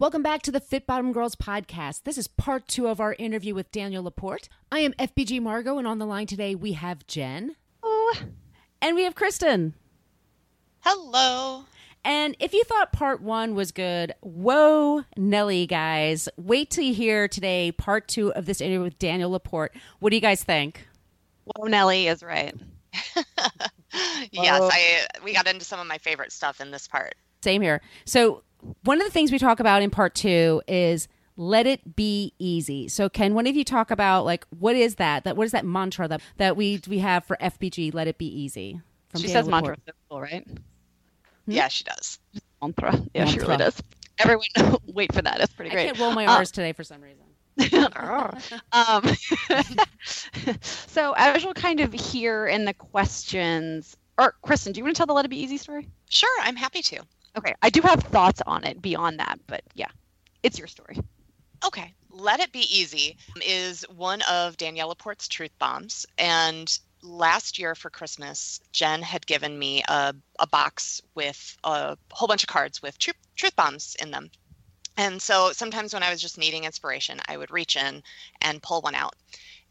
Welcome back to the Fit Bottomed Girls podcast. This is part two of our interview with Danielle Laporte. I am FBG Margot, and on the line today we have Jen. Oh. And we have Kristen. Hello. And if you thought part one was good, whoa, Nelly, guys. Wait till you hear today part two of this interview with Danielle Laporte. What do you guys think? Whoa, Nelly is right. yes, I we got into some of my favorite stuff in this part. Same here. So one of the things we talk about in part two is let it be easy. So can one of you talk about like what is that? That what is that mantra that that we we have for FBG? Let it be easy. she Danielle says mantra simple, right? Hmm? Yeah, she does. Mantra. Yeah, mantra. she really does. Everyone, wait for that. It's pretty great. I can't roll my R's uh, today for some reason. um, so as you'll kind of hear in the questions, or Kristen, do you want to tell the Let It Be Easy story? Sure, I'm happy to. Okay, I do have thoughts on it beyond that, but yeah, it's your story. Okay, Let It Be Easy is one of Danielle Laporte's truth bombs. And last year for Christmas, Jen had given me a, a box with a whole bunch of cards with truth, truth bombs in them. And so sometimes when I was just needing inspiration, I would reach in and pull one out.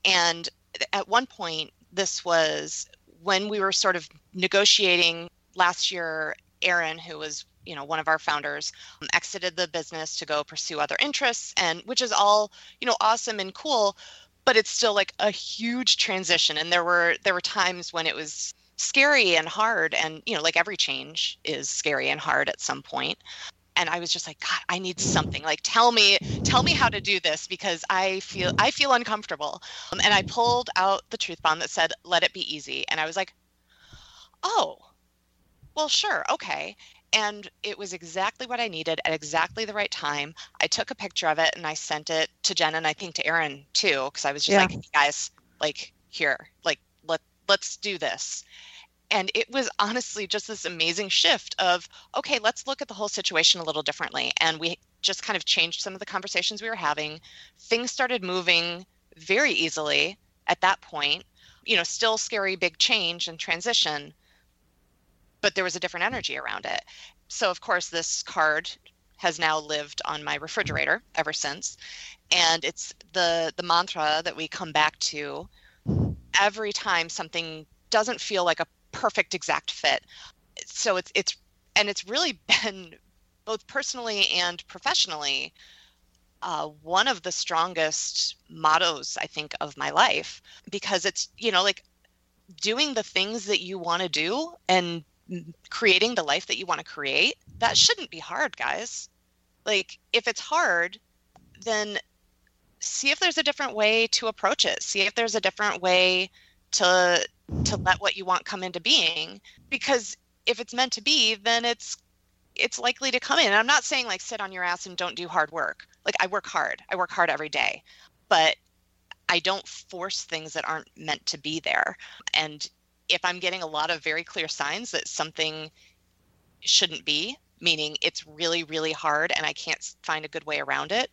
And at one point, this was when we were sort of negotiating last year. Aaron, who was you know one of our founders um, exited the business to go pursue other interests and which is all you know awesome and cool but it's still like a huge transition and there were there were times when it was scary and hard and you know like every change is scary and hard at some point and i was just like god i need something. Like tell me tell me how to do this because i feel i feel uncomfortable. Um, and i pulled out the truth bomb that said let it be easy and i was like oh well sure okay and it was exactly what I needed at exactly the right time. I took a picture of it and I sent it to Jen and I think to Aaron too, because I was just yeah. like, hey guys, like here, like let let's do this. And it was honestly just this amazing shift of, okay, let's look at the whole situation a little differently. And we just kind of changed some of the conversations we were having. Things started moving very easily at that point. You know, still scary big change and transition, but there was a different energy around it. So, of course, this card has now lived on my refrigerator ever since. And it's the, the mantra that we come back to every time something doesn't feel like a perfect exact fit. So it's it's and it's really been both personally and professionally uh, one of the strongest mottos I think of my life because it's you know like doing the things that you want to do and creating the life that you want to create, that shouldn't be hard, guys. Like, if it's hard, then see if there's a different way to approach it. See if there's a different way to to let what you want come into being because if it's meant to be, then it's it's likely to come in. And I'm not saying like sit on your ass and don't do hard work. Like I work hard. I work hard every day. But I don't force things that aren't meant to be there. And if I'm getting a lot of very clear signs that something shouldn't be, meaning it's really, really hard and I can't find a good way around it,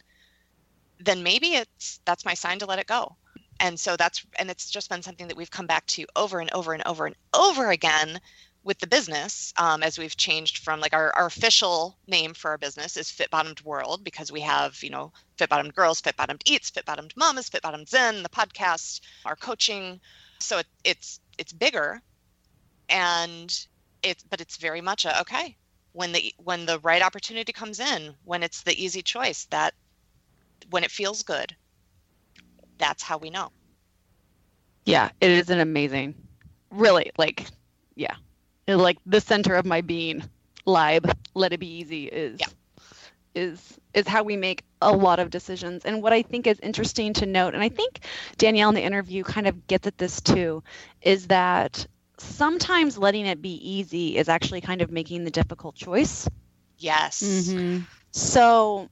then maybe it's that's my sign to let it go. And so that's and it's just been something that we've come back to over and over and over and over again with the business um, as we've changed from like our, our official name for our business is fit bottomed world because we have you know fit bottomed girls fit bottomed eats fit bottomed mamas fit bottomed zen the podcast our coaching so it, it's it's bigger and it's but it's very much a okay when the when the right opportunity comes in when it's the easy choice that when it feels good that's how we know yeah it is an amazing really like yeah like the center of my being lib let it be easy is yeah. Is is how we make a lot of decisions. And what I think is interesting to note, and I think Danielle in the interview kind of gets at this too, is that sometimes letting it be easy is actually kind of making the difficult choice. Yes. Mm-hmm. So,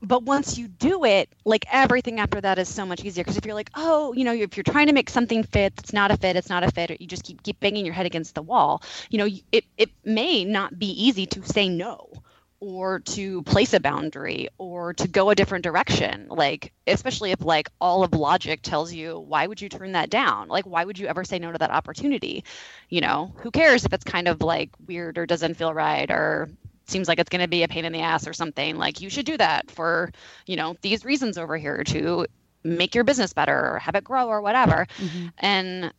but once you do it, like everything after that is so much easier. Because if you're like, oh, you know, if you're trying to make something fit, it's not a fit, it's not a fit, or you just keep keep banging your head against the wall, you know, it it may not be easy to say no or to place a boundary or to go a different direction like especially if like all of logic tells you why would you turn that down? Like why would you ever say no to that opportunity? You know who cares if it's kind of like weird or doesn't feel right or seems like it's going to be a pain in the ass or something like you should do that for you know these reasons over here to make your business better or have it grow or whatever. Mm-hmm. and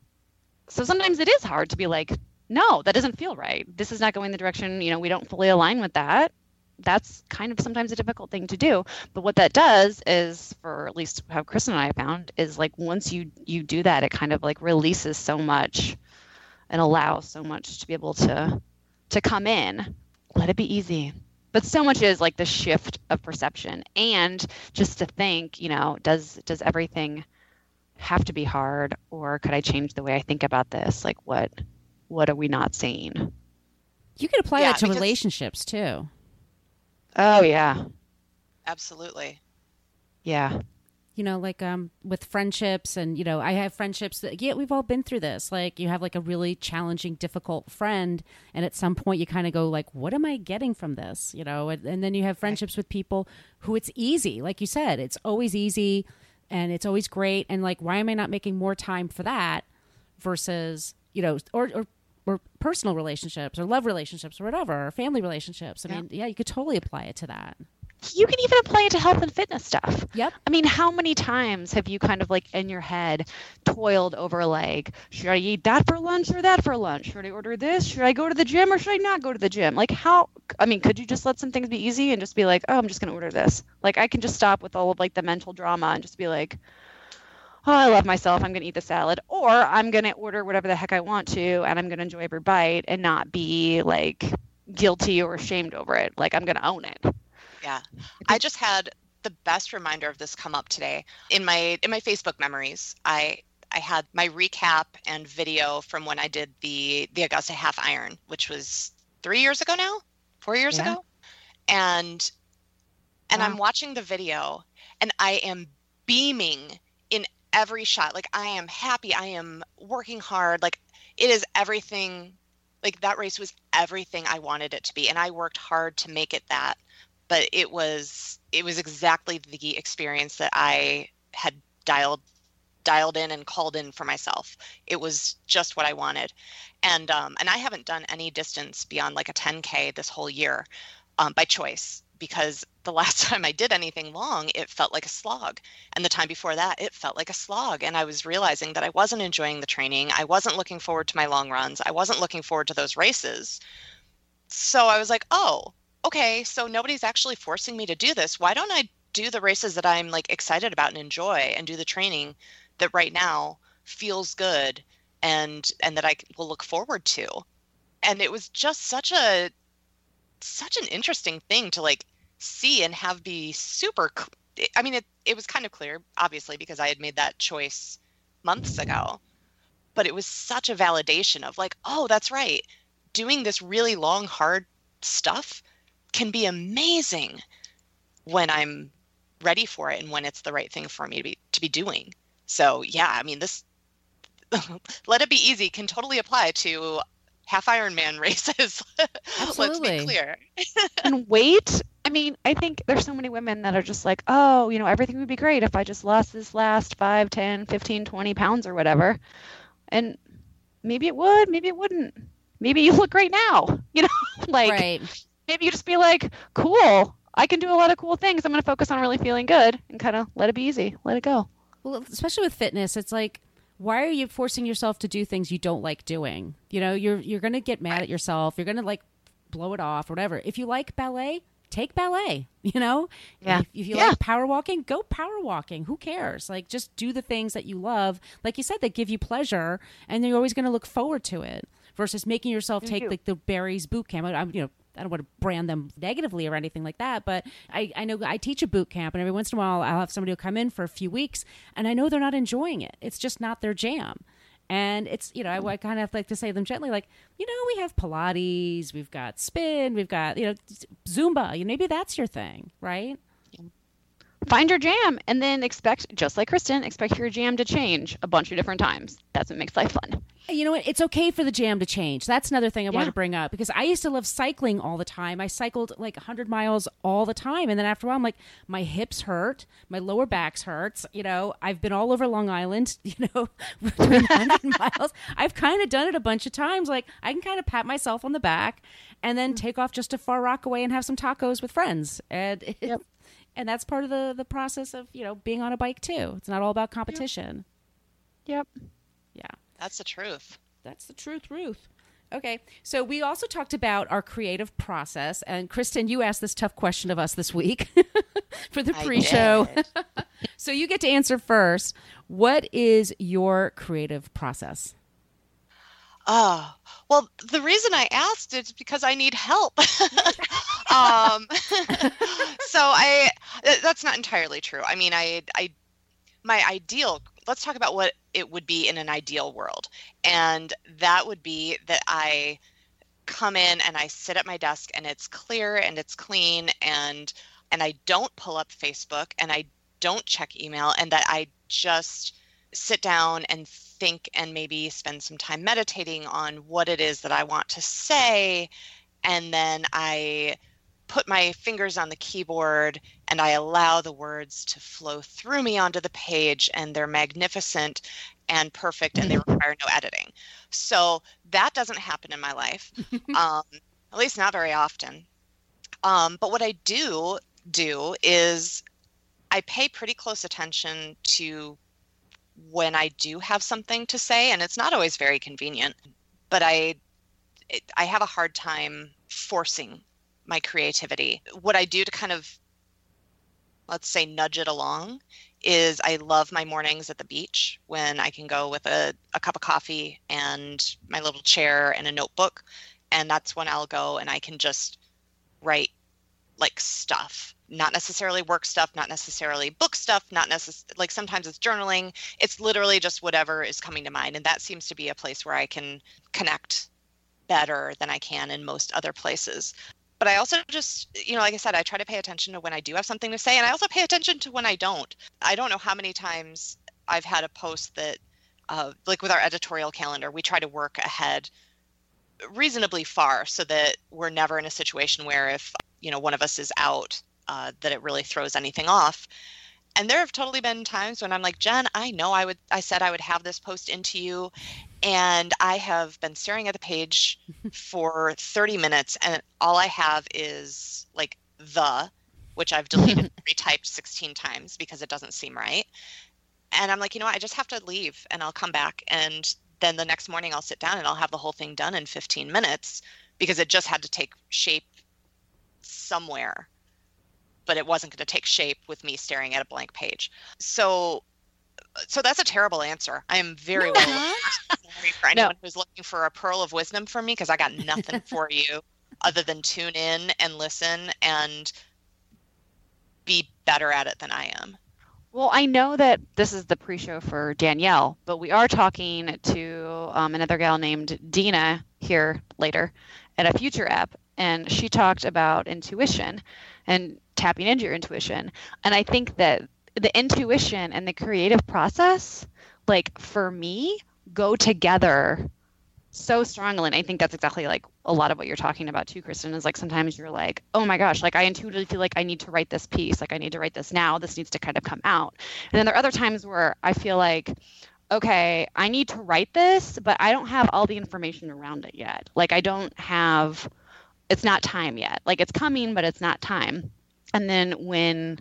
so sometimes it is hard to be like no that doesn't feel right. This is not going the direction you know we don't fully align with that that's kind of sometimes a difficult thing to do. But what that does is for at least how chris and i found is like once you you do that it kind of like releases so much and allows so much to be able to to come in. Let it be easy. But so much is like the shift of perception. And just to think you know does does everything have to be hard or could i change the way i think about this? Like what what are we not seeing? You can apply yeah, that to relationships too Oh yeah. Absolutely. Yeah. You know, like um with friendships and you know, I have friendships that yeah, we've all been through this. Like you have like a really challenging, difficult friend and at some point you kind of go like, what am I getting from this? You know, and, and then you have friendships with people who it's easy. Like you said, it's always easy and it's always great and like why am I not making more time for that versus, you know, or or or personal relationships or love relationships or whatever or family relationships. I yeah. mean, yeah, you could totally apply it to that. You can even apply it to health and fitness stuff. Yep. I mean, how many times have you kind of like in your head toiled over like, should I eat that for lunch or that for lunch? Should I order this? Should I go to the gym or should I not go to the gym? Like, how, I mean, could you just let some things be easy and just be like, oh, I'm just going to order this? Like, I can just stop with all of like the mental drama and just be like, oh, I love myself. I'm going to eat the salad. Or I'm going to order whatever the heck I want to and I'm going to enjoy every bite and not be like guilty or ashamed over it. Like I'm going to own it. Yeah. I just had the best reminder of this come up today in my in my Facebook memories. I I had my recap and video from when I did the the Augusta half iron, which was 3 years ago now, 4 years yeah. ago. And and wow. I'm watching the video and I am beaming in every shot. Like I am happy. I am working hard. Like it is everything. Like that race was everything I wanted it to be, and I worked hard to make it that. But it was it was exactly the experience that I had dialed dialed in and called in for myself. It was just what I wanted, and um, and I haven't done any distance beyond like a 10k this whole year um, by choice because the last time I did anything long, it felt like a slog. And the time before that, it felt like a slog. And I was realizing that I wasn't enjoying the training. I wasn't looking forward to my long runs. I wasn't looking forward to those races. So I was like, oh, okay, so nobody's actually forcing me to do this. Why don't I do the races that I'm like excited about and enjoy and do the training that right now feels good and and that I will look forward to. And it was just such a such an interesting thing to like see and have be super i mean it, it was kind of clear obviously because i had made that choice months ago but it was such a validation of like oh that's right doing this really long hard stuff can be amazing when i'm ready for it and when it's the right thing for me to be to be doing. So yeah i mean this let it be easy can totally apply to half Ironman races. Absolutely. Let's be clear. and weight. I mean, I think there's so many women that are just like, oh, you know, everything would be great if I just lost this last 5, 10, 15, 20 pounds or whatever. And maybe it would, maybe it wouldn't. Maybe you look great now, you know, like right. maybe you just be like, cool, I can do a lot of cool things. I'm going to focus on really feeling good and kind of let it be easy, let it go. Well, especially with fitness, it's like why are you forcing yourself to do things you don't like doing? You know, you're you're going to get mad at yourself. You're going to like blow it off or whatever. If you like ballet, take ballet, you know? Yeah. If, if you yeah. like power walking, go power walking. Who cares? Like just do the things that you love. Like you said that give you pleasure and you're always going to look forward to it versus making yourself take like the Barry's boot camp. I'm, you know, I don't want to brand them negatively or anything like that, but I, I know I teach a boot camp, and every once in a while I'll have somebody who come in for a few weeks, and I know they're not enjoying it. It's just not their jam. And it's, you know, I, I kind of like to say them gently, like, you know, we have Pilates, we've got spin, we've got, you know, Zumba. You maybe that's your thing, right? Find your jam and then expect just like kristen expect your jam to change a bunch of different times. That's what makes life fun. You know what? It's okay for the jam to change. That's another thing i yeah. want to bring up because i used to love cycling all the time. I cycled like 100 miles all the time. And then after a while i'm like my hips hurt. My lower backs hurts you know i've been all over long island you know 100 miles. I've kind of done it a bunch of times. Like i can kind of pat myself on the back and then mm. take off just a Far Rockaway and have some tacos with friends. And it, yep and that's part of the the process of you know being on a bike too. It's not all about competition. Yep, yeah. That's the truth. That's the truth ruth. Okay. So we also talked about our creative process. And kristen you asked this tough question of us this week for the pre-show. so you get to answer first. What is your creative process Oh, well, the reason I asked is because I need help. um, so I, that's not entirely true. I mean, I, I, my ideal, let's talk about what it would be in an ideal world. And that would be that I come in and I sit at my desk and it's clear and it's clean and, and I don't pull up Facebook and I don't check email and that I just sit down and think and maybe spend some time meditating on what it is that I want to say. And then I put my fingers on the keyboard and I allow the words to flow through me onto the page, and they're magnificent and perfect, and they require no editing. So that doesn't happen in my life, um, at least not very often. Um, but what I do do is I pay pretty close attention to when I do have something to say, and it's not always very convenient, but I it, I have a hard time forcing my creativity. What I do to kind of let's say nudge it along is I love my mornings at the beach when I can go with a, a cup of coffee and my little chair and a notebook. And that's when I'll go and I can just write like stuff not necessarily work stuff, not necessarily book stuff, not necessarily like sometimes it's journaling. It's literally just whatever is coming to mind. And that seems to be a place where I can connect better than I can in most other places. But I also just, you know, like I said, I try to pay attention to when I do have something to say. And I also pay attention to when I don't. I don't know how many times I've had a post that, uh, like with our editorial calendar, we try to work ahead reasonably far so that we're never in a situation where if, you know, one of us is out uh, that it really throws anything off. And there have totally been times when I'm like, Jen, I know I would, I said I would have this post into you. And I have been staring at the page for 30 minutes, and all I have is like the, which I've deleted, retyped 16 times because it doesn't seem right. And I'm like, you know what? I just have to leave and I'll come back. And then the next morning I'll sit down and I'll have the whole thing done in 15 minutes because it just had to take shape somewhere but it wasn't going to take shape with me staring at a blank page. So so that's a terrible answer. I am very no. well for anyone no. who's looking for a pearl of wisdom from me because I got nothing for you other than tune in and listen and be better at it than I am. Well, I know that this is the pre-show for Danielle, but we are talking to um, another gal named Dina here later at a future app, and she talked about intuition and tapping into your intuition. And I think that the intuition and the creative process, like for me, go together so strongly. And I think that's exactly like a lot of what you're talking about too, Kristen, is like sometimes you're like, oh my gosh, like I intuitively feel like I need to write this piece. Like I need to write this now. This needs to kind of come out. And then there are other times where I feel like, okay, I need to write this, but I don't have all the information around it yet. Like I don't have it's not time yet. Like it's coming, but it's not time. And then when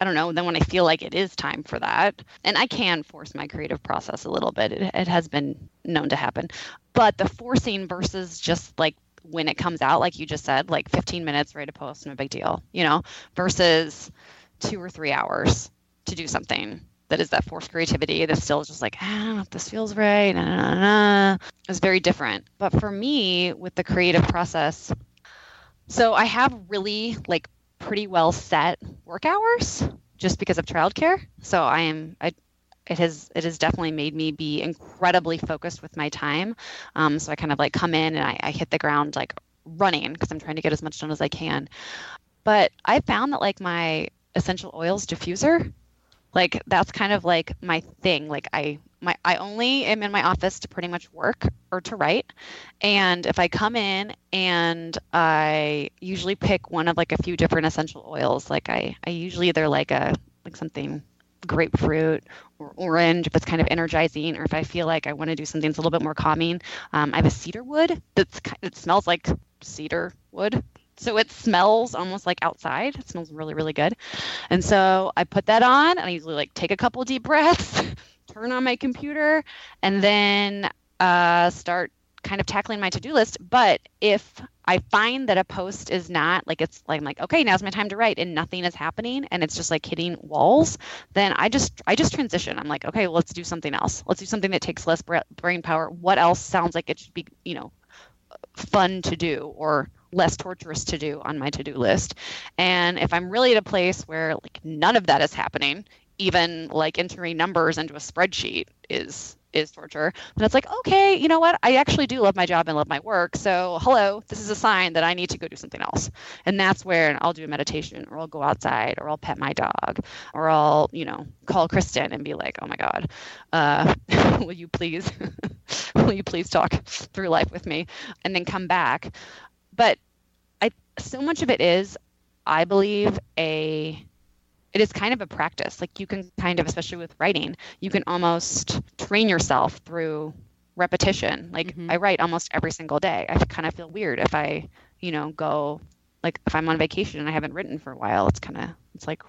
I don't know, then when I feel like it is time for that, and I can force my creative process a little bit, it, it has been known to happen. But the forcing versus just like when it comes out, like you just said, like 15 minutes, write a post, no big deal, you know, versus two or three hours to do something that is that forced creativity that still just like, ah, if this feels right. Nah, nah, nah. It's very different. But for me, with the creative process, so I have really like pretty well set work hours just because of childcare. So I am I it has it has definitely made me be incredibly focused with my time. Um, so I kind of like come in and I, I hit the ground like running because I'm trying to get as much done as I can. But I found that like my essential oils diffuser, like that's kind of like my thing. Like I my I only am in my office to pretty much work or to write. And if I come in and I usually pick one of like a few different essential oils, like I I usually either like a like something grapefruit or orange if it's kind of energizing or if I feel like I want to do something that's a little bit more calming. Um, I have a cedar wood that's it smells like cedar wood. So it smells almost like outside. It smells really, really good. And so I put that on and I usually like take a couple deep breaths, turn on my computer, and then uh, start kind of tackling my to-do list. But if I find that a post is not like it's like I'm like, okay, now's my time to write and nothing is happening and it's just like hitting walls, then I just I just transition. I'm like, okay, well, let's do something else. Let's do something that takes less brain power. What else sounds like it should be, you know, fun to do or less torturous to do on my to-do list. And if I'm really at a place where like none of that is happening, even like entering numbers into a spreadsheet is is torture, then it's like, okay, you know what? I actually do love my job and love my work. So, hello, this is a sign that I need to go do something else. And that's where I'll do a meditation or I'll go outside or I'll pet my dog or I'll, you know, call Kristen and be like, oh my God, uh, will you please, will you please talk through life with me and then come back. But I, so much of it is, I believe, a it is kind of a practice. Like you can kind of, especially with writing, you can almost train yourself through repetition. Like mm-hmm. I write almost every single day. I kind of feel weird if I, you know, go like if I'm on vacation and I haven't written for a while. It's kind of it's like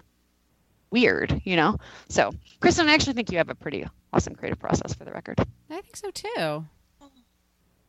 weird, you know. So, Kristen, I actually think you have a pretty awesome creative process for the record. I think so too.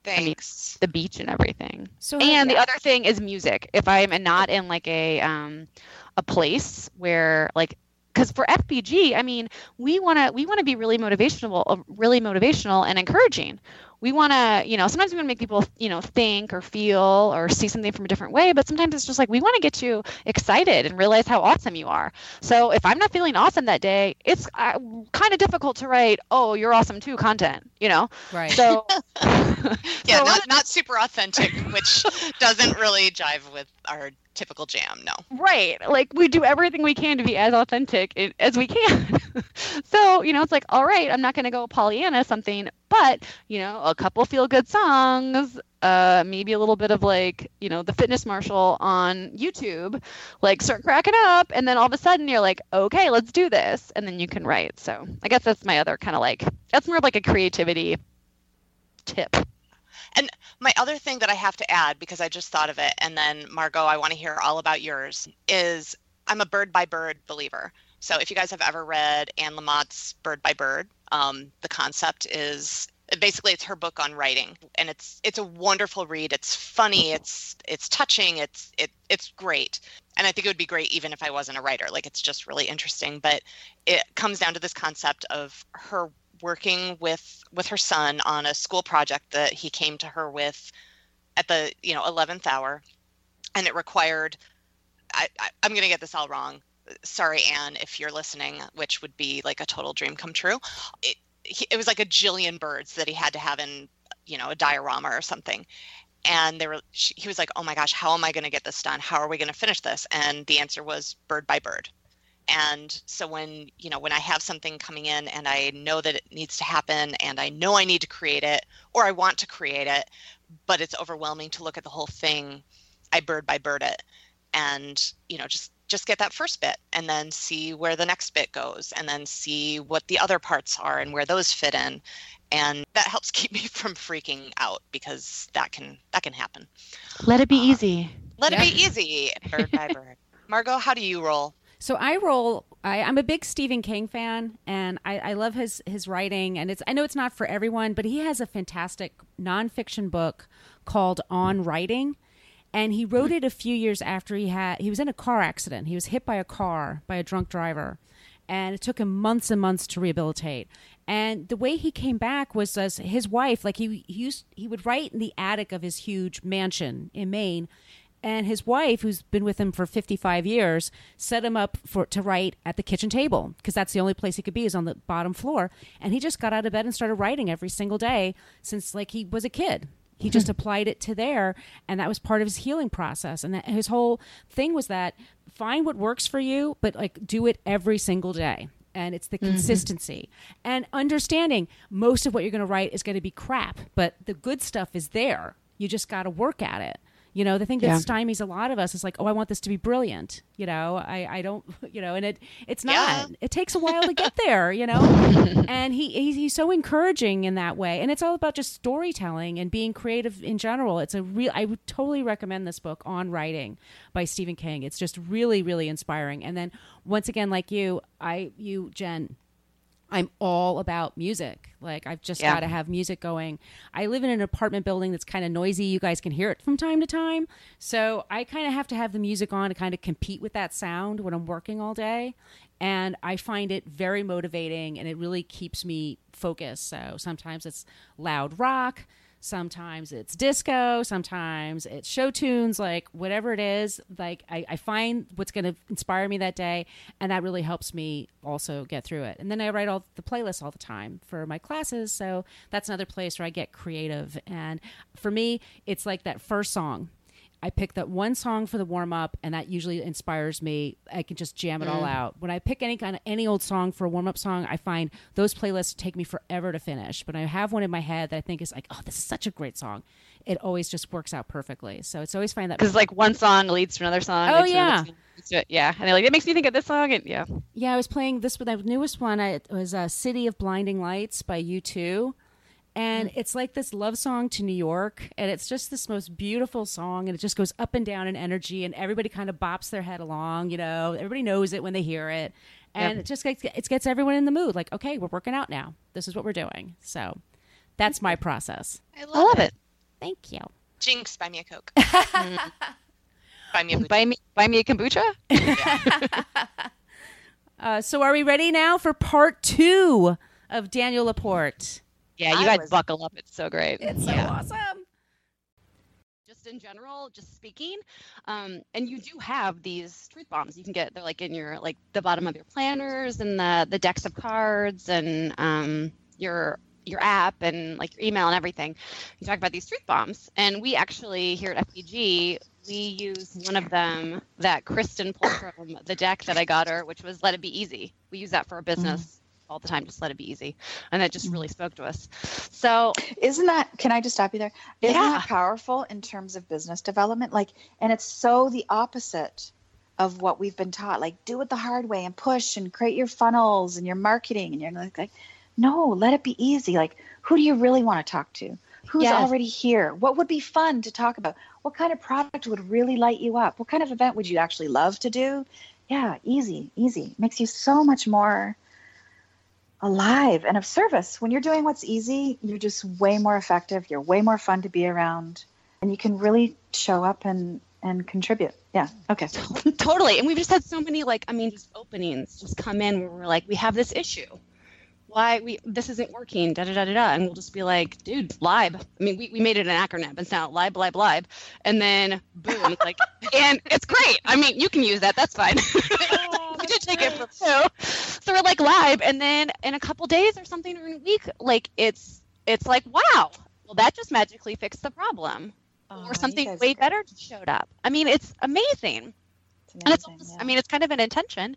Thanks. I mean, the beach and everything. So and yeah. the other thing is music. If I'm not in like a um a place where like because for FBG, I mean, we want to we want to be really motivational, really motivational and encouraging. We want to, you know, sometimes we want to make people, you know, think or feel or see something from a different way, but sometimes it's just like we want to get you excited and realize how awesome you are. So if I'm not feeling awesome that day, it's uh, kind of difficult to write, "Oh, you're awesome too" content, you know. Right. So yeah, so not, not super authentic, which doesn't really jive with our typical jam no right like we do everything we can to be as authentic as we can so you know it's like all right i'm not going to go pollyanna something but you know a couple feel good songs uh, maybe a little bit of like you know the fitness marshall on youtube like start cracking up and then all of a sudden you're like okay let's do this and then you can write so i guess that's my other kind of like that's more of like a creativity tip and my other thing that I have to add, because I just thought of it, and then Margot, I want to hear all about yours, is I'm a bird by bird believer. So if you guys have ever read Anne Lamott's Bird by Bird, um, the concept is basically it's her book on writing and it's it's a wonderful read. It's funny it's it's touching it's it it's great. And i think it would be great even if i wasn't a writer. Like it's just really interesting. But it comes down to this concept of her working with with her son on a school project that he came to her with at the you know 11th hour. And it required I, I i'm going to get this all wrong sorry anne if you're listening which would be like a total dream come true. It, it was like a jillion birds that he had to have in you know a diorama or something. And they were she, he was like oh my gosh how am i going to get this done? How are we going to finish this? And the answer was bird by bird. And so when you know when i have something coming in and i know that it needs to happen and i know i need to create it or i want to create it but it's overwhelming to look at the whole thing i bird by bird it. And you know just just get that first bit and then see where the next bit goes and then see what the other parts are and where those fit in and that helps keep me from freaking out because that can that can happen let it be uh, easy let yeah. it be easy bird by bird margot how do you roll so I roll. I, am a big Stephen King fan, and I, I, love his his writing. And it's I know it's not for everyone, but he has a fantastic nonfiction book called On Writing, and he wrote it a few years after he had he was in a car accident. He was hit by a car by a drunk driver, and it took him months and months to rehabilitate. And the way he came back was as his wife, like he, he used he would write in the attic of his huge mansion in Maine and his wife, who's been with him for 55 years, set him up for to write at the kitchen table because that's the only place he could be is on the bottom floor. And he just got out of bed and started writing every single day since like he was a kid. He just hmm. applied it to there, and that was part of his healing process. And that, his whole thing was that find what works for you, but like do it every single day. And it's the mm-hmm. consistency and understanding most of what you're going to write is going to be crap, but the good stuff is there. You just got to work at it. You know, the thing that Yeah. stymies a lot of us is like, oh, I want this to be brilliant. You know, I, I don't, you know, and it it's not. Yeah. It takes a while to get there. You know, and he he's, he's so encouraging in that way, and it's all about just storytelling and being creative in general. It's a real. I would totally recommend this book on writing by Stephen King. It's just really really inspiring. And then once again, like you, I you Jen. I'm all about music. Like I've just Yeah. got to have music going. I live in an apartment building that's kind of noisy. You guys can hear it from time to time. So I kind of have to have the music on to kind of compete with that sound when I'm working all day. And I find it very motivating and it really keeps me focused. So sometimes it's loud rock, sometimes it's disco, sometimes it's show tunes, like whatever it is. Like I, I find what's going to inspire me that day, and that really helps me also get through it. And then I write all the playlists all the time for my classes, so that's another place where I get creative. And for me, it's like that first song. I pick that one song for the warm up, and that usually inspires me. I can just jam it all out. When I pick any kind of any old song for a warm up song, I find those playlists take me forever to finish. But I have one in my head that I think is like, oh, this is such a great song. It always just works out perfectly. So it's always find that Because like one song leads to another song. Oh, leads to another yeah. song, yeah. And they're like, it makes me think of this song, and yeah. Yeah, I was playing this with the newest one. I, it was uh, "City of Blinding Lights" by U2, and it's like this love song to New York, and it's just this most beautiful song, and it just goes up and down in energy, and everybody kind of bops their head along. You know, everybody knows it when they hear it, and Yep. it just gets it gets everyone in the mood. Like, okay, we're working out now. This is what we're doing. So that's my process. I love, I love it. Thank you. Jinx, buy me a Coke. buy me a Buy me, buy me a kombucha. Uh, so, are we ready now for part two of Danielle Laporte? Yeah, you I guys was- buckle up. It's so great. It's so Yeah. awesome. just in general, just speaking. Um, and you do have these truth bombs. You can get they're like in your like the bottom of your planners and the the decks of cards and um, your your app and like your email and everything. You talk about these truth bombs, and we actually here at FBG we use one of them that Kristen pulled from the deck that I got her, which was "Let It Be Easy." We use that for our business. All the time, just let it be easy, and that just really mm-hmm. spoke to us. So Isn't that, can I just stop you there? Isn't Yeah. that powerful in terms of business development? Like, and it's so the opposite of what we've been taught. Like, do it the hard way and push and create your funnels and your marketing. And you're like, like no, let it be easy. Like, who do you really want to talk to? Who's Yes. already here? What would be fun to talk about? What kind of product would really light you up? What kind of event would you actually love to do? Yeah, easy, easy. Makes you so much more alive and of service. When you're doing what's easy, you're just way more effective. You're way more fun to be around, and you can really show up and and contribute. Yeah. Okay. totally. And we've just had so many like i mean just openings just come in where we're like we have this issue. Why we this isn't working da da da da da. And we'll just be like dude lib i mean we, we made it an acronym. It's now lib lib lib and then boom like and it's great. I mean you can use that. That's fine. We did take it from you so we're like live, and then in a couple days or something or in a week like it's it's like wow well that just magically fixed the problem Oh, or something way great. better just showed up i mean it's amazing It's and it's almost, yeah. I mean, it's kind of an intention.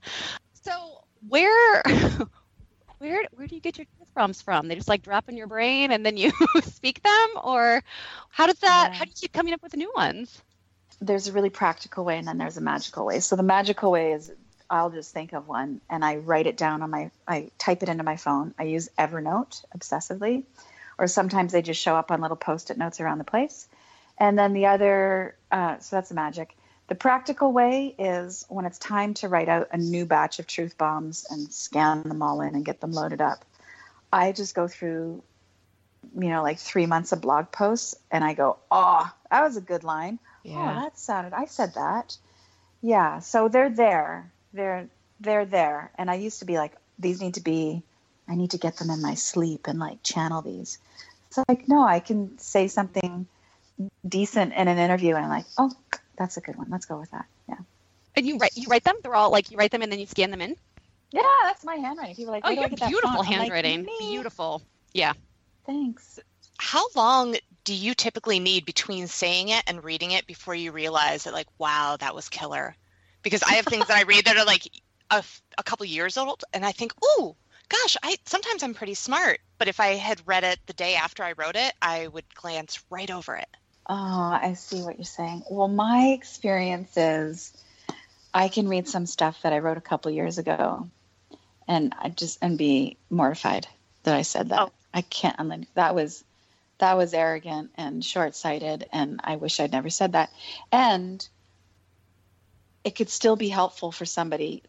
So where, where, where do you get your truth bombs from? They just like drop in your brain and then you speak them, or how does that? Yeah. How do you keep coming up with new ones? there's a really practical way and then there's a magical way. So the magical way is I'll just think of one and I write it down on my I type it into my phone. I use Evernote obsessively or sometimes they just show up on little post-it notes around the place. And then the other uh, so that's the magic. The practical way is when it's time to write out a new batch of truth bombs and scan them all in and get them loaded up. I just go through you know like 3 months of blog posts and I go, "Oh, that was a good line." Oh, that sounded. I said that. Yeah. So they're there. They're they're there. And I used to be like, these need to be. I need to get them in my sleep and like channel these. It's like no, I can say something decent in an interview, and I'm like, oh, That's a good one. Let's go with that. Yeah. And you write you write them? They're all like you write them and then you scan them in? Yeah, that's my handwriting. People are like, Oh, you have get beautiful font?" I'm like, handwriting. Beautiful. Yeah. Thanks. How long do you typically need between saying it and reading it before you realize that, like, wow, that was killer? Because I have things that I read that are like a, a couple years old, and I think, ooh, gosh, I sometimes I'm pretty smart. But if I had read it the day after I wrote it, I would glance right over it. Oh, I see what you're saying. Well, my experience is I can read some stuff that I wrote a couple years ago and I just and be mortified that I said that. Oh. I can't I'm like, that was that was arrogant and short-sighted and I wish I'd never said that. And it could still be helpful for somebody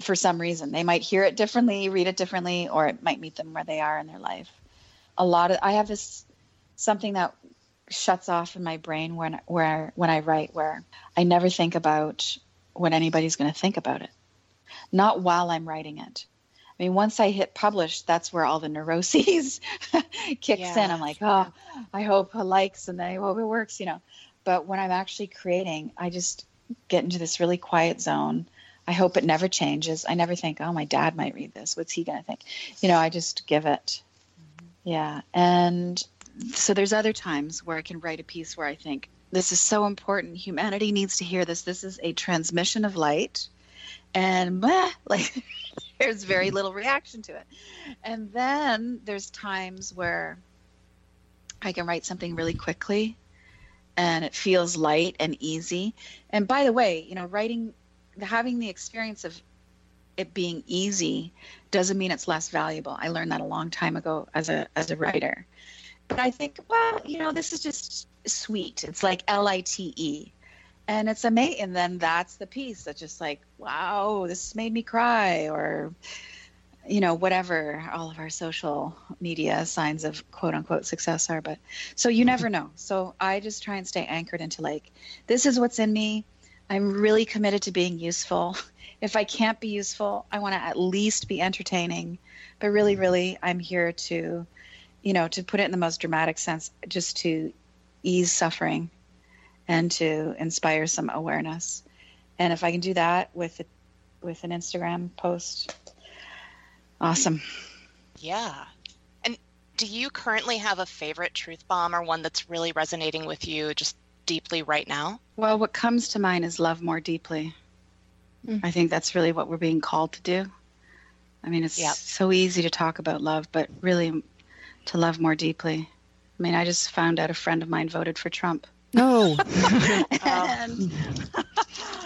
for some reason. They might hear it differently, read it differently, or it might meet them where they are in their life. A lot of I have this something that shuts off in my brain when where when I write where I never think about what anybody's going to think about it. Not while I'm writing it. I mean, once I hit publish, that's where all the neuroses kicks in. I'm like, oh, I hope it likes and I hope it works, you know. But when I'm actually creating, I just get into this really quiet zone. I hope it never changes. I never think, oh, my dad might read this. What's he going to think? You know, I just give it. Mm-hmm. Yeah. And so there's other times where I can write a piece where I think this is so important. Humanity needs to hear this. This is a transmission of light. And blah, like there's very little reaction to it. And then there's times where I can write something really quickly and it feels light and easy. And by the way, you know, writing having the experience of it being easy doesn't mean it's less valuable. I learned that a long time ago as a as a writer. But I think, well, you know, this is just sweet. It's like L I T E. And it's amazing. And then that's the piece that's just like, wow, this made me cry, or, you know, whatever all of our social media signs of quote unquote success are. But so you never know. So I just try and stay anchored into like, this is what's in me. I'm really committed to being useful. If I can't be useful, I want to at least be entertaining. But really, really, I'm here to, you know, to put it in the most dramatic sense, just to ease suffering and to inspire some awareness. And if I can do that with with an Instagram post, awesome. Yeah. And do you currently have a favorite truth bomb or one that's really resonating with you just deeply right now? Well, what comes to mind is love more deeply. Mm. I think that's really what we're being called to do. I mean, it's Yep. so easy to talk about love, but really to love more deeply. I mean, I just found out a friend of mine voted for Trump. No. and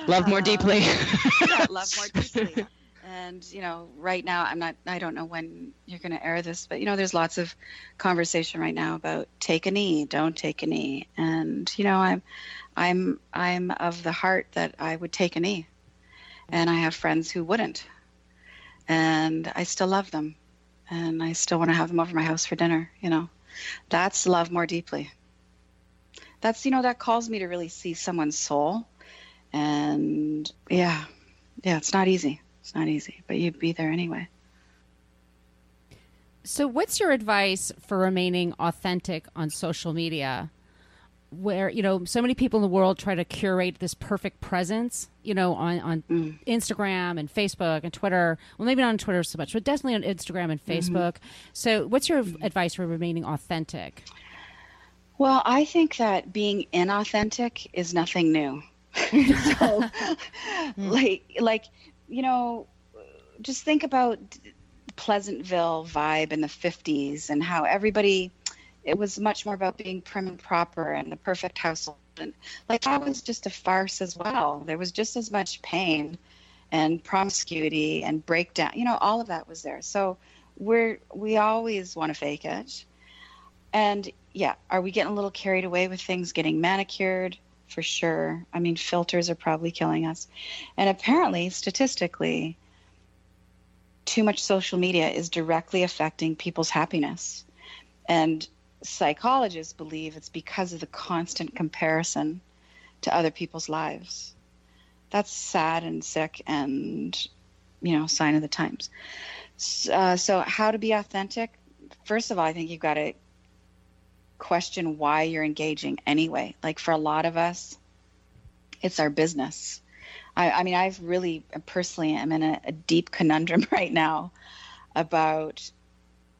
Love more deeply. yeah, love more deeply. And you know, right now, I'm not. I don't know when you're going to air this, but you know, there's lots of conversation right now about take a knee, don't take a knee, and you know, I'm, I'm, I'm of the heart that I would take a knee, and I have friends who wouldn't, and I still love them, and I still want to have them over my house for dinner. You know, that's love more deeply. That's you know that calls me to really see someone's soul, and yeah, yeah, it's not easy. It's not easy, but you'd be there anyway. So, what's your advice for remaining authentic on social media? Where you know so many people in the world try to curate this perfect presence, you know, on on Mm. Instagram and Facebook and Twitter. Well, maybe not on Twitter so much, but definitely on Instagram and Facebook. So, what's your advice for remaining authentic? Well, I think that being inauthentic is nothing new. so, like, like you know, just think about Pleasantville vibe in the '50s and how everybody. It was much more about being prim and proper and the perfect household, and like that was just a farce as well. There was just as much pain and promiscuity and breakdown. You know, all of that was there. So we're we always want to fake it, and yeah, are we getting a little carried away with things getting manicured? For sure. I mean, filters are probably killing us. And apparently, statistically, too much social media is directly affecting people's happiness. And psychologists believe it's because of the constant comparison to other people's lives. That's sad and sick and, you know, sign of the times. Uh, so, how to be authentic? First of all, I think you've got to question why you're engaging anyway. Like for a lot of us, it's our business. I, I mean, I've really personally am in a, a deep conundrum right now about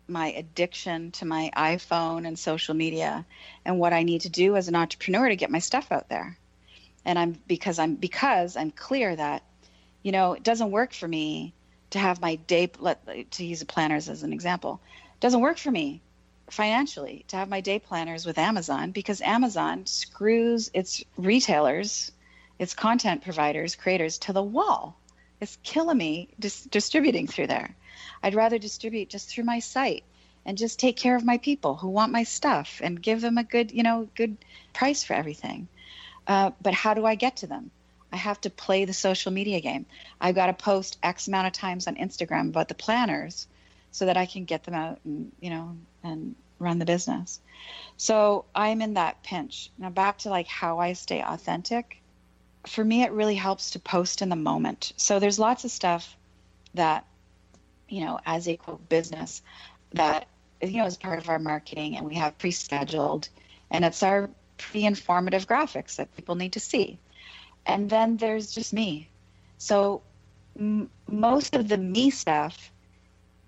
my addiction to my iPhone and social media and what I need to do as an entrepreneur to get my stuff out there. And I'm because I'm because I'm clear that you know, it doesn't work for me to have my day let to use the planners as an example. It doesn't work for me financially to have my day planners with Amazon because Amazon screws its retailers, its content providers, creators to the wall. It's killing me dis- distributing through there. I'd rather distribute just through my site and just take care of my people who want my stuff and give them a good, you know, good price for everything. Uh, but how do I get to them? I have to play the social media game. I've got to post X amount of times on Instagram about the planners so that I can get them out and, you know, and run the business. So I'm in that pinch. Now back to like how I stay authentic. For me, it really helps to post in the moment. So there's lots of stuff that, you know, as a quote business that, you know, is part of our marketing and we have pre-scheduled and it's our pre-informative graphics that people need to see and then there's just me. So m- most of the me stuff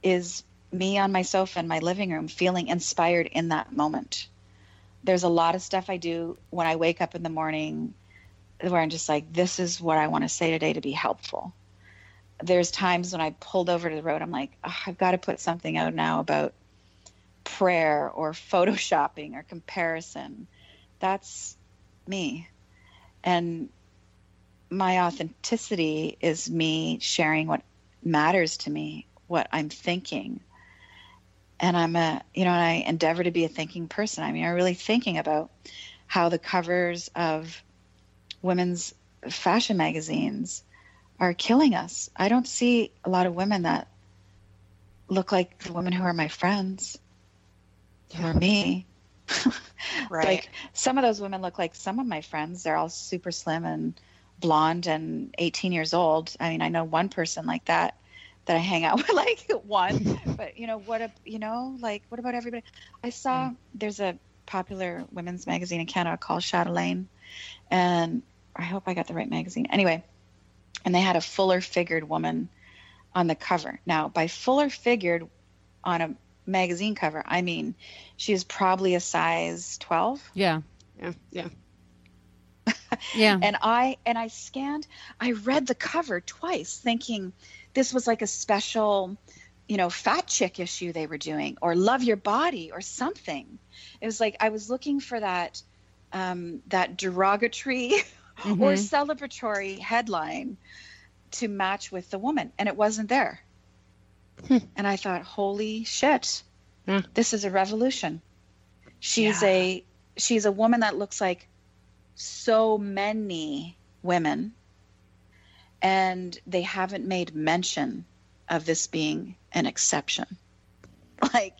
is me on my sofa in my living room feeling inspired in that moment. There's a lot of stuff I do when I wake up in the morning where I'm just like, this is what I want to say today to be helpful. There's times when I pulled over to the road, I'm like, oh, I've got to put something out now about prayer or photoshopping or comparison. That's me. And my authenticity is me sharing what matters to me, what I'm thinking. And I'm a, you know, I endeavor to be a thinking person. I mean, I'm really thinking about how the covers of women's fashion magazines are killing us. I don't see a lot of women that look like the women who are my friends, who are me. right. like some of those women look like some of my friends. They're all super slim and blonde and 18 years old. I mean, I know one person like that that I hang out with, like one. but you know what? A, you know, like what about everybody? I saw there's a popular women's magazine in Canada called Chatelaine, and I hope I got the right magazine. Anyway, and they had a fuller figured woman on the cover. Now, by fuller figured on a magazine cover, I mean she is probably a size 12. Yeah. Yeah. Yeah. Yeah. and I and I scanned, I read the cover twice thinking this was like a special, you know, fat chick issue they were doing or love your body or something. It was like I was looking for that um, that derogatory Mm-hmm. or celebratory headline to match with the woman and it wasn't there. Hmm. and I thought, holy shit. Yeah. This is a revolution. She's Yeah. a she's a woman that looks like so many women and they haven't made mention of this being an exception. Like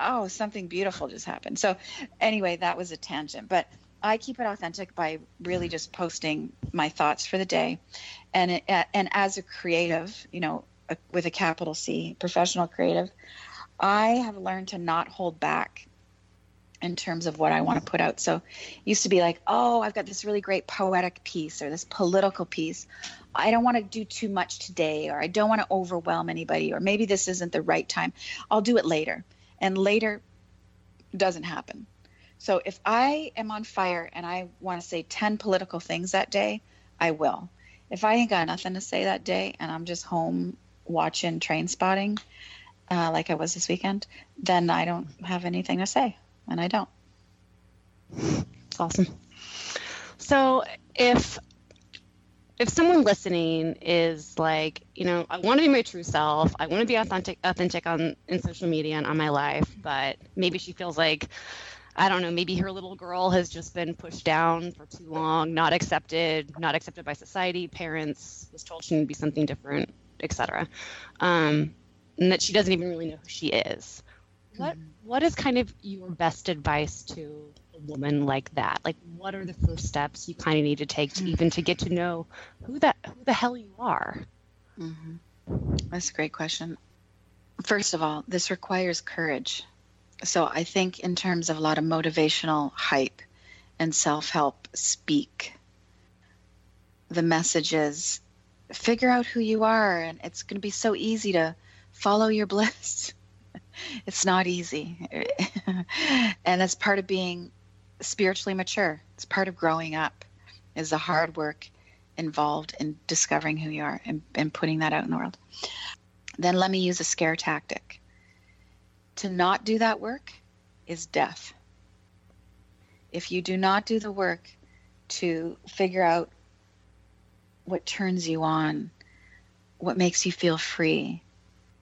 oh, something beautiful just happened. So anyway that was a tangent but i keep it authentic by really mm-hmm. just posting my thoughts for the day. And it, uh, and as a creative you know a, with a capital c professional creative i have learned to not hold back in terms of what I want to put out. So used to be like, oh, I've got this really great poetic piece or this political piece. I don't want to do too much today or I don't want to overwhelm anybody or maybe this isn't the right time. I'll do it later. And later doesn't happen. So if I am on fire and I want to say 10 political things that day, I will. If I ain't got nothing to say that day and I'm just home watching Trainspotting, uh, like I was this weekend, then I don't have anything to say and I don't. It's awesome. So if if someone listening is like, you know, I want to be my true self, I want to be authentic authentic on in social media and on my life, but maybe she feels like I don't know, maybe her little girl has just been pushed down for too long, not accepted, not accepted by society, parents, was told she needed to be something different, etc. Um, and that she doesn't even really know who she is. What what is kind of your best advice to a woman like that? Like what are the first steps you kind of need to take to even to get to know who that who the hell you are? Mm-hmm. That's a great question. First of all, this requires courage. So I think in terms of a lot of motivational hype and self-help speak, the message is figure out who you are and it's going to be so easy to follow your bliss it's not easy. And that's part of being spiritually mature. It's part of growing up is the hard work involved in discovering who you are and, and putting that out in the world. Then let me use a scare tactic. To not do that work is death. If you do not do the work to figure out what turns you on, what makes you feel free,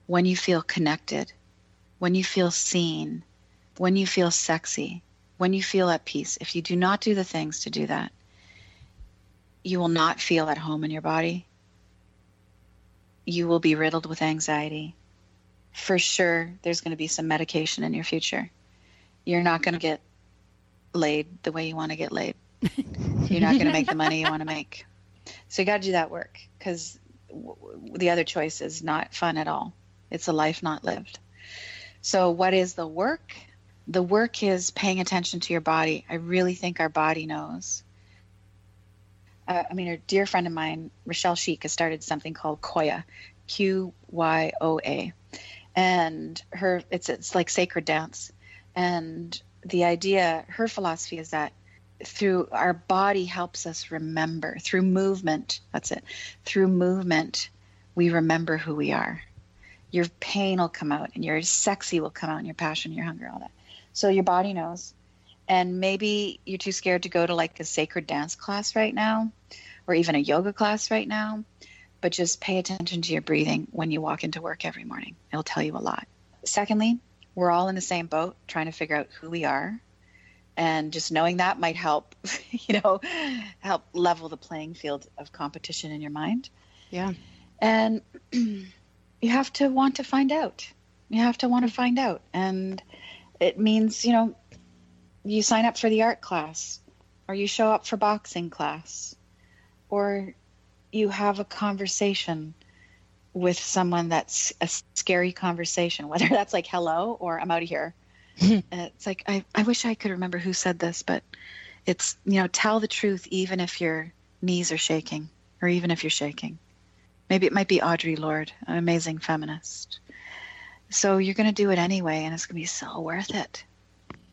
when you feel connected, when you feel seen, when you feel sexy, when you feel at peace. If you do not do the things to do that, you will not feel at home in your body. You will be riddled with anxiety. For sure, there's going to be some medication in your future. You're not going to get laid the way you want to get laid. You're not going to make the money you want to make. So you got to do that work because w- the other choice is not fun at all. It's a life not lived. So, what is the work? The work is paying attention to your body. I really think our body knows. Uh, I mean, a dear friend of mine, Rochelle Schieck, has started something called Qoya, Q Y O A, and her it's it's like sacred dance, and the idea, her philosophy is that through our body helps us remember through movement that's it through movement we remember who we are your pain will come out and your sexy will come out and your passion your hunger all that. So your body knows. And maybe you're too scared to go to like a sacred dance class right now or even a yoga class right now but just pay attention to your breathing when you walk into work every morning. It'll tell you a lot. Secondly we're all in the same boat trying to figure out who we are. And just knowing that might help you know help level the playing field of competition in your mind. Yeah. And you have to want to find out. You have to want to find out. And it means you know you sign up for the art class or you show up for boxing class or you have a conversation with someone that's a scary conversation whether that's like hello or i'm out of here uh, it's like I, I wish I could remember who said this, but it's you know tell the truth even if your knees are shaking or even if you're shaking. Maybe it might be Audre Lorde, an amazing feminist. So you're going to do it anyway, and it's going to be so worth it,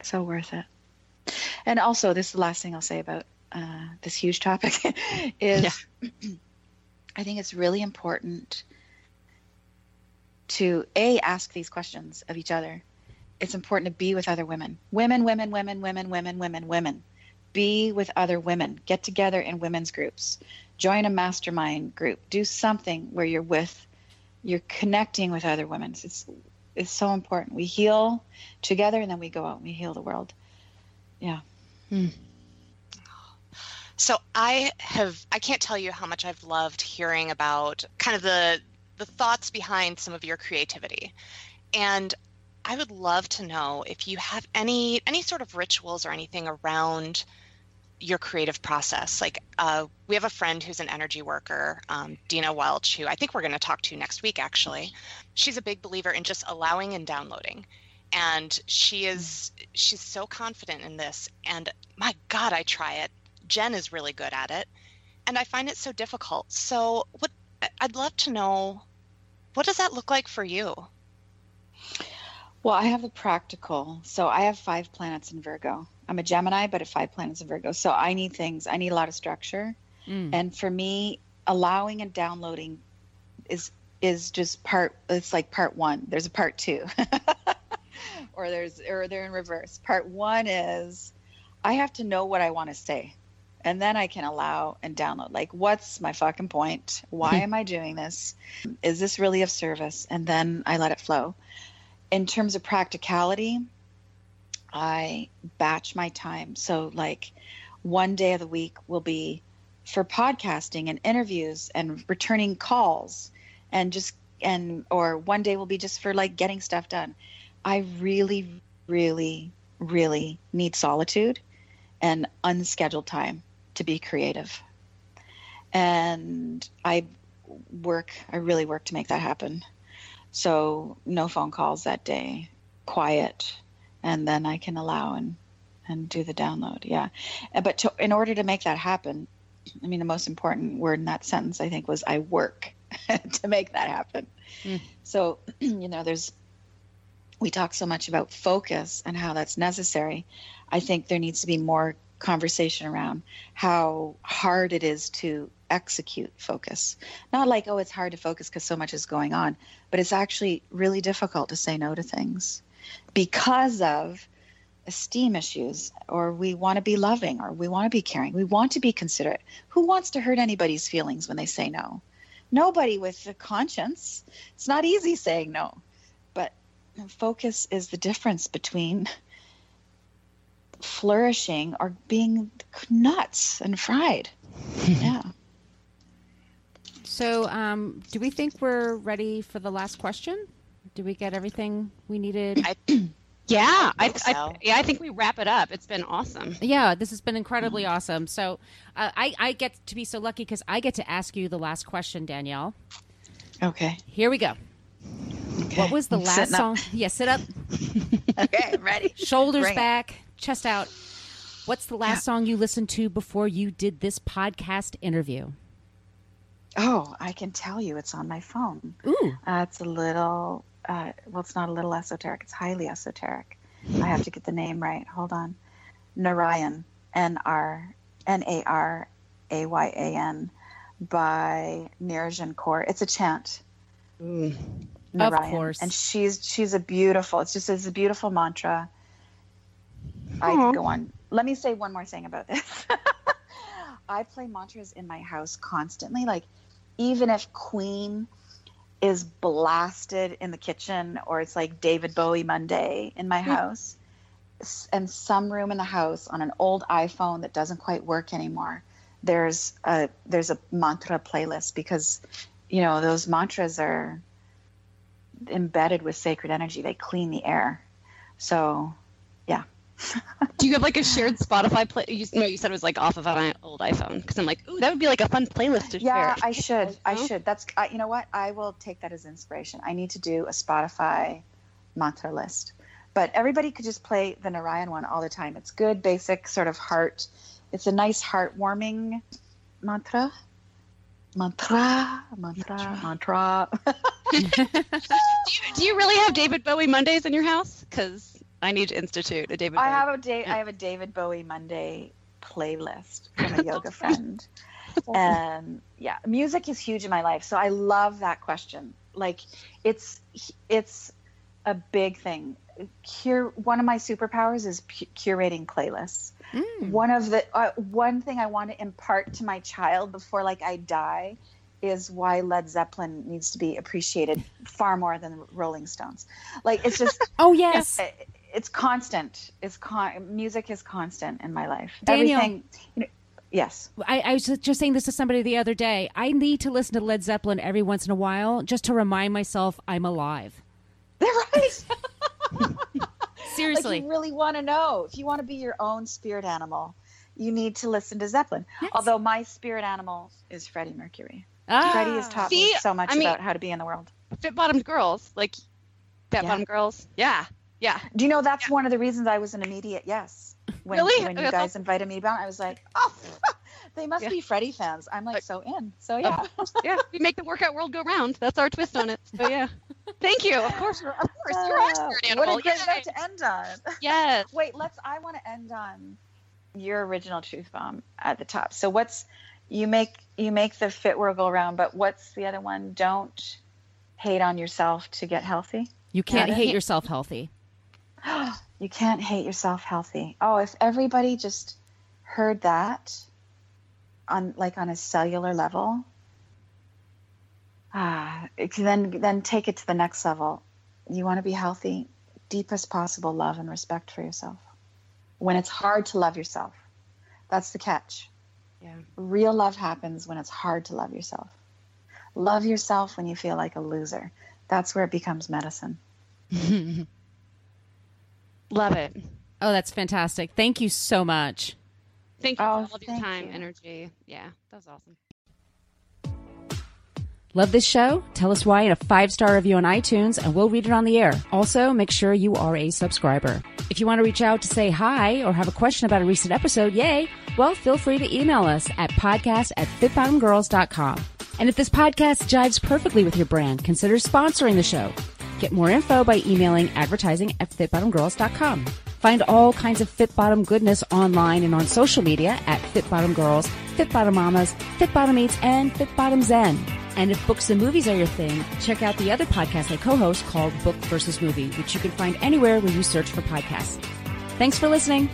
so worth it. And also, this is the last thing I'll say about uh, this huge topic is yeah. I think it's really important to a ask these questions of each other it's important to be with other women. Women, women, women, women, women, women, women. Be with other women. Get together in women's groups. Join a mastermind group. Do something where you're with, you're connecting with other women. It's it's so important. We heal together and then we go out and we heal the world. Yeah. Hmm. So I have I can't tell you how much I've loved hearing about kind of the the thoughts behind some of your creativity. And I would love to know if you have any any sort of rituals or anything around your creative process. Like uh, we have a friend who's an energy worker, um, Dina Welch, who I think we're going to talk to next week. Actually, she's a big believer in just allowing and downloading, and she is she's so confident in this. And my God, I try it. Jen is really good at it, and I find it so difficult. So, what I'd love to know, what does that look like for you? Well, I have the practical. So I have five planets in Virgo. I'm a Gemini, but at five planets in Virgo. So I need things. I need a lot of structure. Mm. And for me, allowing and downloading is is just part it's like part 1. There's a part 2. or there's or they're in reverse. Part 1 is I have to know what I want to say. And then I can allow and download. Like, what's my fucking point? Why am I doing this? Is this really of service? And then I let it flow in terms of practicality, I batch my time. So, like, one day of the week will be for podcasting and interviews and returning calls and just, and, or one day will be just for like getting stuff done. I really, really, really need solitude and unscheduled time to be creative. And I work, I really work to make that happen. So no phone calls that day, quiet, and then I can allow and and do the download. Yeah, uh, but to, in order to make that happen, I mean, the most important word in that sentence, I think, was I work to make that happen. Mm. So, you know, there's, we talk so much about focus and how that's necessary. I think there needs to be more conversation around how hard it is to execute focus. Not like, oh, it's hard to focus because so much is going on, but it's actually really difficult to say no to things because of esteem issues or we want to be loving or we want to be caring we want to be considerate. Who wants to hurt anybody's feelings when they say no? Nobody with a conscience. It's not easy saying no. But focus is the difference between flourishing or being nuts and fried. Yeah. So, um, do we think we're ready for the last question? Did we get everything we needed? I, Yeah, I, think I, so. yeah, I think we wrap it up. It's been awesome. Yeah, this has been incredibly awesome. So, uh, I, I get to be so lucky because I get to ask you the last question, Danielle. okay Here we go. okay What was the I'm last sitting up. song? Yeah, sit up, okay ready shoulders Bring it. back, chest out. What's the last song you listened to before you did this podcast interview? oh i can tell you it's on my phone Ooh, Uh, it's a little, uh, well, it's not a little esoteric. It's highly esoteric. I have to get the name right. Hold on. Narayan, N R N A R A Y A N, by Nirinjan Kaur. It's a chant. Mm. Narayan. course. And she's she's a beautiful. It's just it's a beautiful mantra. I Aw. could go on. Let me say one more thing about this. I play mantras in my house constantly. Like even if Queen is blasted in the kitchen or it's like David Bowie Monday in my hmm. house. And some room in the house on an old iPhone that doesn't quite work anymore. There's a there's a mantra playlist because you know those mantras are embedded with sacred energy. They clean the air. So Do you have like a shared Spotify play? You, no, you said it was like off of an old iPhone. Because I'm like, ooh, that would be like a fun playlist to yeah share. i should i should that's I, you know what i will take that as inspiration i need to do a spotify mantra list but everybody could just play the narayan one all the time it's good basic sort of heart it's a nice heartwarming mantra mantra mantra mantra Do you, do you really have David Bowie Mondays in your house? Because I need to institute a David. i Bowie. have a day Yeah. i have a david bowie monday playlist from a yoga friend and yeah music is huge in my life so i love that question like it's it's a big thing cure one of my superpowers is pu- curating playlists Mm. one of the uh, one thing i want to impart to my child before like i die is why led zeppelin needs to be appreciated far more than rolling stones like it's just Oh yes, it- it's constant it's con- music is constant in my life Danielle. everything you know, yes I, I was just saying this to somebody the other day. I need to listen to Led Zeppelin every once in a while just to remind myself I'm alive. they're right Seriously. Like you really want to know if you want to be your own spirit animal, you need to listen to Zeppelin. Yes. Although my spirit animal is Freddie Mercury. Ah. Freddie has taught me so much I mean- about how to be in the world. fit bottomed girls, like fat Yeah. bottomed girls. Yeah, yeah. Do you know that's one of the reasons I was an immediate yes when Really? when you guys invited me down? I was like, oh, they must Yeah. be Freddie fans. I'm like Like- so in. So yeah. yeah, we make the workout world go round. That's our twist on it. So yeah, thank you. Of course, of course, you're our Uh, animal. What a great Yay. note to end on. Yes. Wait, let's. I want to end on your original truth bomb at the top. So what's you make you make the fit world go round, but what's the other one? Don't hate on yourself to get healthy. You can't hate yourself healthy. you can't hate yourself healthy. Oh, if everybody just heard that on like on a cellular level, ah, it can then then take it to the next level. You want to be healthy, deepest possible love and respect for yourself. When it's hard to love yourself, that's the catch. Yeah. Real love happens when it's hard to love yourself. Love yourself when you feel like a loser. That's where it becomes medicine. Love it. Oh, that's fantastic. Thank you so much. Thank you Oh, for all of your time, you. energy. Yeah, that was awesome. Love this show? Tell us why in a five star review on iTunes and we'll read it on the air. Also, make sure you are a subscriber. If you want to reach out to say hi or have a question about a recent episode, yay, well, feel free to email us at podcast at fitbottomedgirls.com. And if this podcast jives perfectly with your brand, consider sponsoring the show. Get more info by emailing advertising at fitbottomedgirls.com. Find all kinds of Fit Bottom goodness online and on social media at Fit Bottomed Girls, Fit Bottomed Mamas, Fit Bottomed Eats, and Fit Bottomed Zen. And if books and movies are your thing, check out the other podcast I co-host called Book versus Movie, which you can find anywhere where you search for podcasts. Thanks for listening.